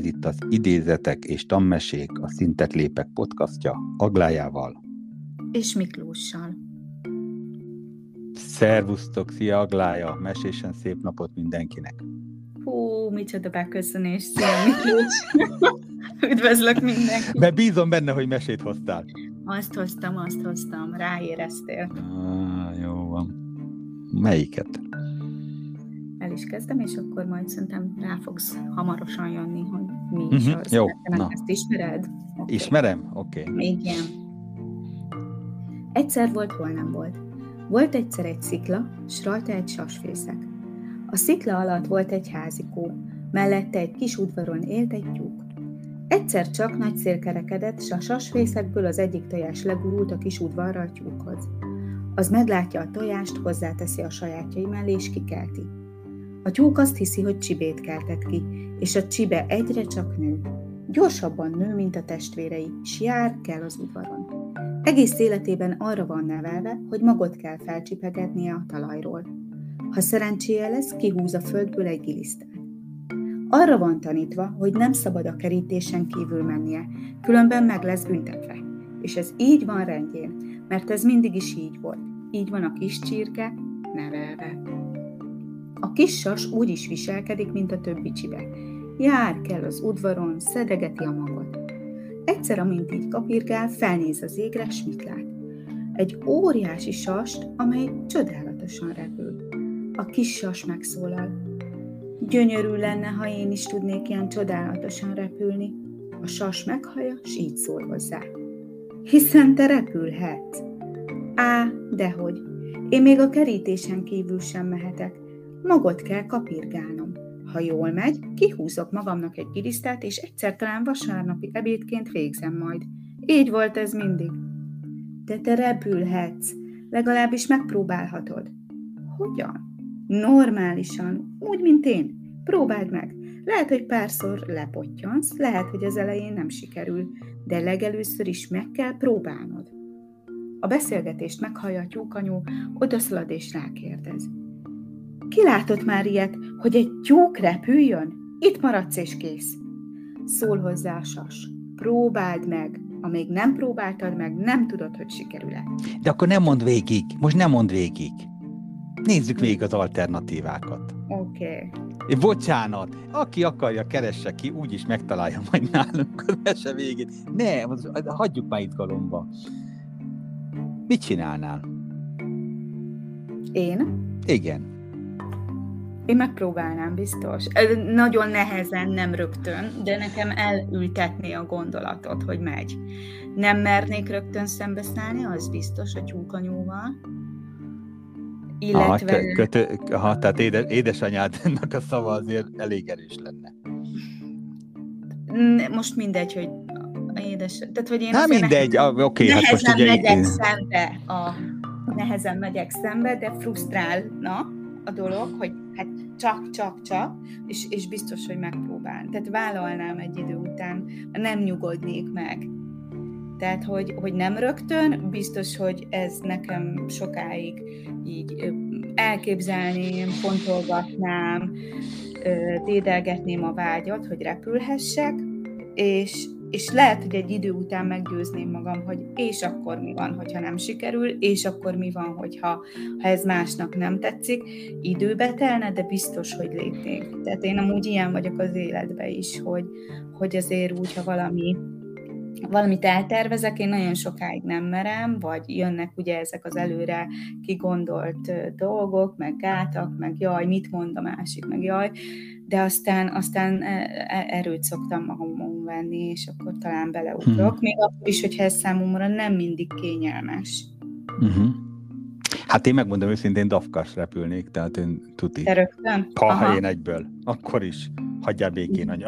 ez itt az Idézetek és Tammesék, a Szintet Lépek podcastja Aglájával. És Miklóssal. Szervusztok, szia Aglája, mesésen szép napot mindenkinek. Hú, micsoda beköszönés, szia Miklós. Üdvözlök mindenkit. Be bízom benne, hogy mesét hoztál. Azt hoztam, azt hoztam, ráéreztél. Ah, jó van. Melyiket? El is kezdem, és akkor majd szerintem rá fogsz hamarosan jönni, hogy is Mhm, az. jó, na. Ezt ismered? Oké. Ismerem? Oké. Okay. Igen. Egyszer volt, hol nem volt. Volt egyszer egy szikla, s rajta egy sasfészek. A szikla alatt volt egy házikó, mellette egy kis udvaron élt egy tyúk. Egyszer csak nagy szél kerekedett, s a sasfészekből az egyik tojás legurult a kis udvarra a tyúkhoz. Az meglátja a tojást, hozzáteszi a sajátjai mellé, és kikelti. A tyúk azt hiszi, hogy csibét keltett ki, és a csibe egyre csak nő. Gyorsabban nő, mint a testvérei, s jár kell az udvaron. Egész életében arra van nevelve, hogy magot kell felcsipegetnie a talajról. Ha szerencséje lesz, kihúz a földből egy gilisztát. Arra van tanítva, hogy nem szabad a kerítésen kívül mennie, különben meg lesz büntetve. És ez így van rendjén, mert ez mindig is így volt. Így van a kis csirke nevelve. A kis sas úgy is viselkedik, mint a többi csibe. Jár kell az udvaron, szedegeti a magot. Egyszer, amint így kapirgál, felnéz az égre, s mit lát? Egy óriási sast, amely csodálatosan repül. A kis sas megszólal. Gyönyörű lenne, ha én is tudnék ilyen csodálatosan repülni. A sas meghallja, s így szól hozzá. Hiszen te repülhetsz. Á, dehogy. Én még a kerítésen kívül sem mehetek. Magot kell kapirgálnom. Ha jól megy, kihúzok magamnak egy gilisztát, és egyszer talán vasárnapi ebédként végzem majd. Így volt ez mindig. De te repülhetsz, legalábbis megpróbálhatod. Hogyan? Normálisan, úgy, mint én. Próbáld meg. Lehet, hogy párszor lepottyansz, lehet, hogy az elején nem sikerül, de legelőször is meg kell próbálnod. A beszélgetést meghallja a tyúkanyú, odaszalad és rákérdez. Ki látott már ilyet, hogy egy tyúk repüljön? Itt maradsz és kész. Szól hozzá a sas. Próbáld meg. Amíg nem próbáltad meg, nem tudod, hogy sikerül-e. De akkor nem mond végig. Most nem mond végig. Nézzük végig az alternatívákat. Oké. É, Bocsánat, aki akarja, keresse ki, úgyis megtalálja majd nálunk az mese végén. Ne, az- hagyjuk már izgalomba. Mit csinálnál? Én? Igen. Én megpróbálnám, biztos. Nagyon nehezen, nem rögtön, de nekem elültetné a gondolatot, hogy megy. Nem mernék rögtön szembeszállni, az biztos, a tyúkanyúval. Aha, Illetve... kö, kötő, aha, tehát édes, édesanyádnak a szava azért elég erős lenne. Most mindegy, hogy édes, tehát hogy én Hát azért mindegy, ah, oké, hát most ugye... megyek Én, szembe a nehezen megyek szembe, de frusztrálna a dolog, hogy hát csak, csak, csak, és, és biztos, hogy megpróbál. Tehát vállalnám egy idő után, nem nyugodnék meg. Tehát, hogy, hogy nem rögtön, biztos, hogy ez nekem sokáig így elképzelném, fontolgatnám, dédelgetném a vágyat, hogy repülhessek, és, és lehet, hogy egy idő után meggyőzném magam, hogy és akkor mi van, hogyha nem sikerül, és akkor mi van, hogyha ha ez másnak nem tetszik. Időbe telne, de biztos, hogy lépnék. Tehát én amúgy ilyen vagyok az életben is, hogy, hogy azért úgy, ha valami valamit eltervezek, én nagyon sokáig nem merem, vagy jönnek ugye ezek az előre kigondolt dolgok, meg gátak, meg jaj, mit mond a másik, meg jaj, de aztán, aztán e- e- erőt szoktam magamon venni, és akkor talán beleugrok, Hmm. még akkor is, hogyha ez számomra nem mindig kényelmes. uh-huh. Hát én megmondom őszintén, dafkas repülnék, tehát én tuti. Te rögtön? Ha én egyből, akkor is. Hagyjál békén, anya.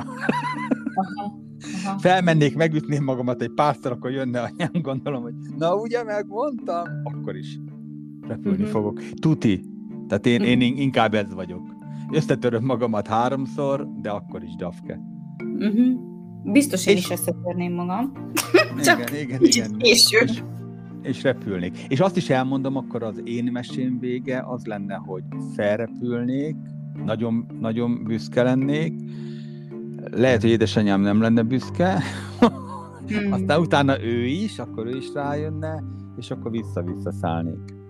aha, aha. Felmennék, megütném magamat egy párszor, akkor jönne anyám, gondolom, hogy na ugye megmondtam, akkor is repülni Mhm. fogok. Tuti. Tehát én, én Mhm. in- inkább ez vagyok. Összetöröm magamat háromszor, de akkor is dafke. Uh-huh. Biztos én És- is összetörném magam. Csak igen, igen, Kicsit igen. késő. És repülnék. És azt is elmondom, akkor az én mesém vége az lenne, hogy felrepülnék, nagyon, nagyon büszke lennék, lehet, hogy édesanyám nem lenne büszke, hmm. aztán utána ő is, akkor ő is rájönne, és akkor vissza-vissza szállnék.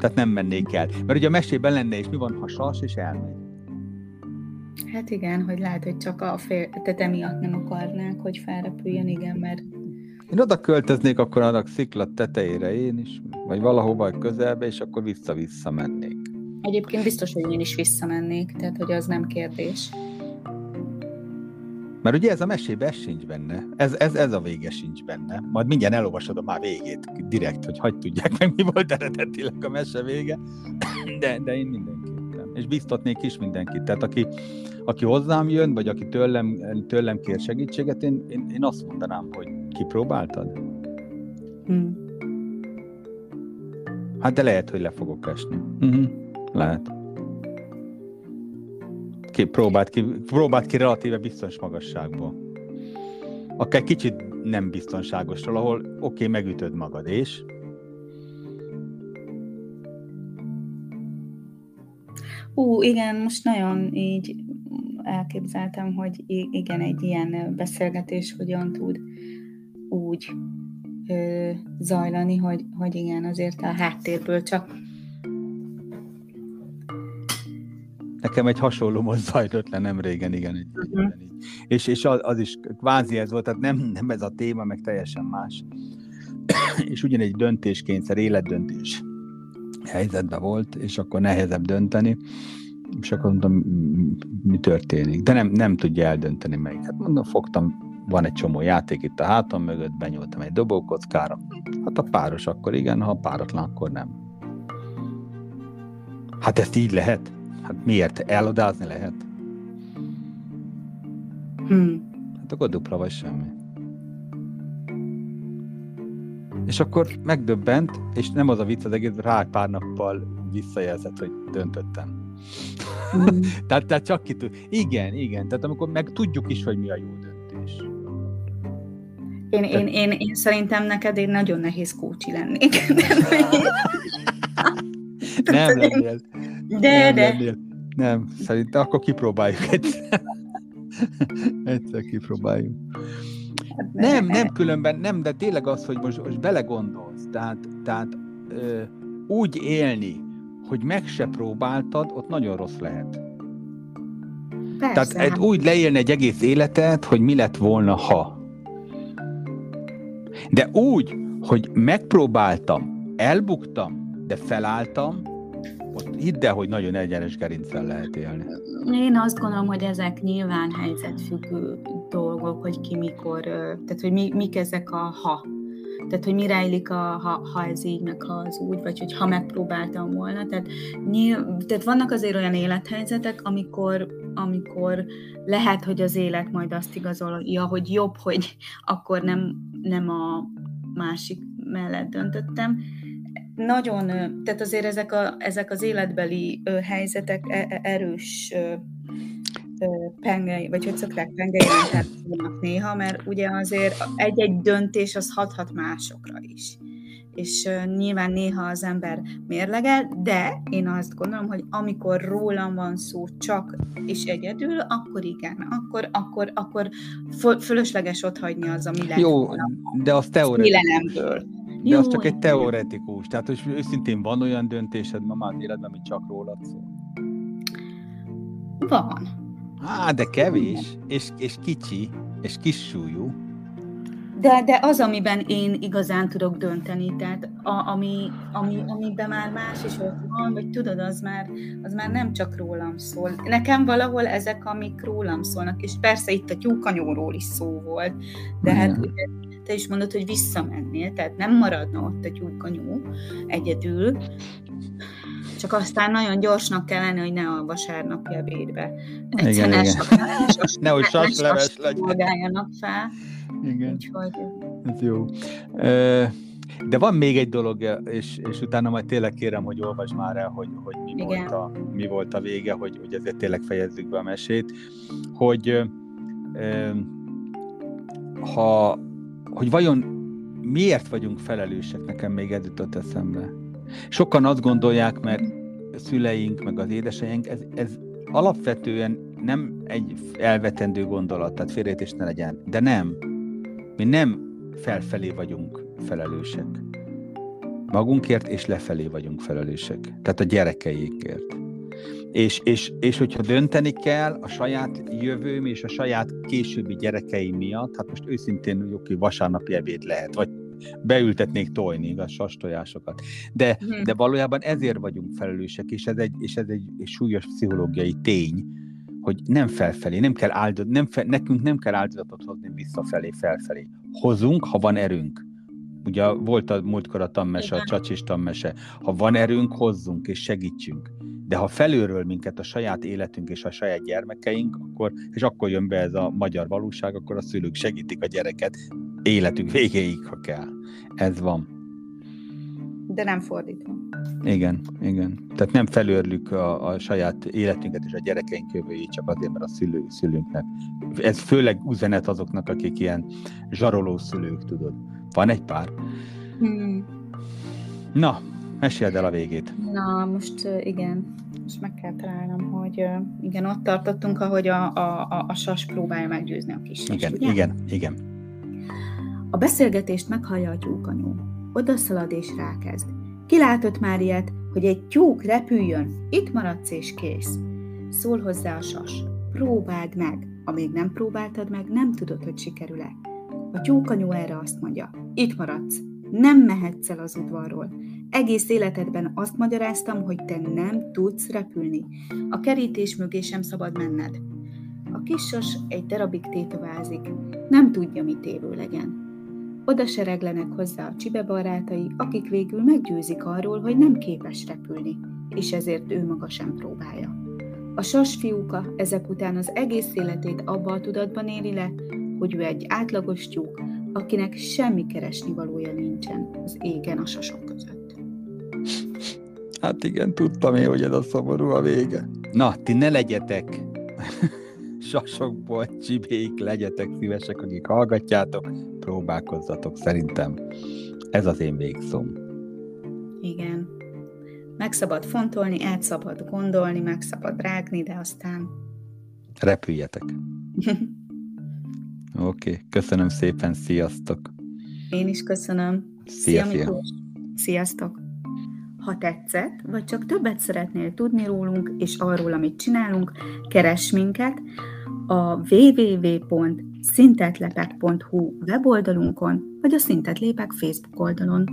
Tehát nem mennék el. Mert ugye a mesében lenne, és mi van, ha sas, és elmegy. Hát igen, hogy lehet, hogy csak a fél, tehát emiatt nem akarnák, hogy felrepüljön, igen, mert... Én oda költöznék akkor annak sziklat tetejére én is, vagy valahova közelbe, és akkor vissza-vissza mennék. Egyébként biztos, hogy én is visszamennék, tehát hogy az nem kérdés. Mert ugye ez a mesében ez sincs benne. Ez, ez, ez a vége sincs benne. Majd mindjárt elolvasod a már végét, direkt, hogy hagyd tudják meg, mi volt eredetileg a mese vége. De, de én mindenképpen. És biztatnék is mindenkit. Tehát aki, aki hozzám jön, vagy aki tőlem, tőlem kér segítséget, én, én, én azt mondanám, hogy kipróbáltad? Hmm. Hát de lehet, hogy le fogok esni. Uh-huh. Lehet ki, próbált ki, próbált ki relatíve biztos magasságból. Akár kicsit nem biztonságosról, ahol oké, okay, megütöd magad, és? Ú, igen, most nagyon így elképzeltem, hogy igen, egy ilyen beszélgetés hogyan tud úgy ö, zajlani, hogy, hogy igen, azért a háttérből csak Nekem egy hasonló most zajlott le nem régen, igen, egy, uh-huh. így. És, és az, az is kvázi ez volt, tehát nem, nem ez a téma, meg teljesen más. és ugyanegy döntéskényszer, életdöntés helyzetben volt, és akkor nehezebb dönteni, és akkor mondtam, mi történik. De nem, nem tudja eldönteni melyik. Hát mondom, fogtam, van egy csomó játék itt a hátam mögött, benyúltam egy dobókockára. Hát a páros akkor igen, ha a páratlan, akkor nem. Hát ezt így lehet? Hát miért? Eladázni lehet? Hmm. Hát akkor dupla vagy semmi. És akkor megdöbbent, és nem az a vicc az egész, rá pár nappal visszajelzett, hogy döntöttem. Hmm. tehát, tehát csak ki tud. Igen, igen. Tehát amikor meg tudjuk is, hogy mi a jó döntés. Én, én, én, én szerintem neked én nagyon nehéz kócsi lennék. nem lennél. De, nem de. Lennél. Nem, szerintem akkor kipróbáljuk egyszer. egyszer kipróbáljuk. Hát nem, nem különben, nem, de tényleg az, hogy most, most belegondolsz, tehát, tehát ö, úgy élni, hogy meg se próbáltad, ott nagyon rossz lehet. Persze. Tehát egy, úgy leélni egy egész életet, hogy mi lett volna, ha. De úgy, hogy megpróbáltam, elbuktam, de felálltam, ott hidd el, hogy nagyon egyenes gerincel lehet élni. Én azt gondolom, hogy ezek nyilván helyzetfüggő dolgok, hogy ki mikor, tehát hogy mi, mik ezek a ha. Tehát, hogy mi rejlik, a, ha, ha ez így, meg ha az úgy, vagy hogy ha megpróbáltam volna. Tehát, nyilv, tehát vannak azért olyan élethelyzetek, amikor, amikor lehet, hogy az élet majd azt igazolja, hogy jobb, hogy akkor nem, nem a másik mellett döntöttem, nagyon, tehát azért ezek, a, ezek az életbeli helyzetek e, e, erős pengei, vagy hogy szokták pengei néha, mert ugye azért egy-egy döntés az hathat másokra is. És nyilván néha az ember mérlegel, de én azt gondolom, hogy amikor rólam van szó csak és egyedül, akkor igen, akkor, akkor, akkor fölösleges ott hagyni az, ami lett Jó, de az teoretikus. De Jó, az csak egy teoretikus. Tehát, hogy őszintén van olyan döntésed ma már életben, ami csak rólad szól? Van. Á, de kevés, és, és kicsi, és kis súlyú. De, de az, amiben én igazán tudok dönteni, tehát a, ami, ami, amiben már más is ott van, vagy tudod, az már, az már nem csak rólam szól. Nekem valahol ezek, amik rólam szólnak, és persze itt a tyúkanyóról is szó volt, de hát te is mondod, hogy visszamennél, tehát nem maradna ott a tyúkanyú egyedül, csak aztán nagyon gyorsnak kell lenni, hogy ne a vasárnapi ebédbe. Egyszerűen igen, igen. Nehogy sasleves legyen. fel. Igen. Úgyhogy... Ez jó. De van még egy dolog, és, és utána majd tényleg kérem, hogy olvasd már el, hogy, hogy mi, volt a, mi volt a vége, hogy, hogy ezért tényleg fejezzük be a mesét, hogy ha hogy vajon miért vagyunk felelősek, nekem még ez jutott eszembe. Sokan azt gondolják, mert szüleink, meg az édeseink, ez, ez alapvetően nem egy elvetendő gondolat, tehát félrejtés ne legyen, de nem. Mi nem felfelé vagyunk felelősek. Magunkért és lefelé vagyunk felelősek. Tehát a gyerekeikért. És, és, és hogyha dönteni kell a saját jövőm és a saját későbbi gyerekeim miatt, hát most őszintén jó, hogy vasárnapi ebéd lehet, vagy beültetnék tojni a sastojásokat. De, hmm. de valójában ezért vagyunk felelősek, és ez egy, és ez egy, egy súlyos pszichológiai tény, hogy nem felfelé, nem kell áldozat, nem fe, nekünk nem kell áldozatot hozni visszafelé, felfelé. Hozunk, ha van erőnk. Ugye volt a múltkor a tammese, a csacsis tammese. Ha van erőnk, hozzunk és segítsünk. De ha felülről minket a saját életünk és a saját gyermekeink, akkor, és akkor jön be ez a magyar valóság, akkor a szülők segítik a gyereket életük végéig, ha kell. Ez van. De nem fordítva. Igen, igen. Tehát nem felőrlük a, a saját életünket és a gyerekeink jövőjét csak azért, mert a szülő, szülőnknek. Ez főleg üzenet azoknak, akik ilyen zsaroló szülők, tudod. Van egy pár. Hmm. Na, meséld el a végét. Na, most igen, most meg kell találnom, hogy igen, ott tartottunk, ahogy a, a, a, a sas próbálja meggyőzni a kis Igen, ugye? igen, igen. A beszélgetést meghallja a tyúkanyó. Oda szalad és rákezd. Kilátott már ilyet, hogy egy tyúk repüljön, itt maradsz és kész. Szól hozzá a sas. Próbáld meg. Amíg nem próbáltad meg, nem tudod, hogy sikerül-e. A tyúkanyó erre azt mondja, itt maradsz, nem mehetsz el az udvarról. Egész életedben azt magyaráztam, hogy te nem tudsz repülni. A kerítés mögé sem szabad menned. A sas egy darabig tétovázik, nem tudja, mit évő legyen. Oda sereglenek hozzá a csibe barátai, akik végül meggyőzik arról, hogy nem képes repülni, és ezért ő maga sem próbálja. A sas fiúka ezek után az egész életét abba a tudatban éli le, hogy ő egy átlagos tyúk, akinek semmi keresni valója nincsen az égen a sasok. Hát igen, tudtam én, hogy ez a szomorú a vége. Na, ti ne legyetek sasokból csibék, legyetek szívesek, akik hallgatjátok, próbálkozzatok, szerintem ez az én végszom. Igen. Meg szabad fontolni, át szabad gondolni, meg szabad rágni, de aztán... Repüljetek. Oké, okay. köszönöm szépen, sziasztok! Én is köszönöm. Szia, Szia Miklós! Sziasztok! Ha tetszett, vagy csak többet szeretnél tudni rólunk és arról, amit csinálunk, keres minket a www.szintetlepek.hu weboldalunkon, vagy a Szintetlépek Facebook oldalon.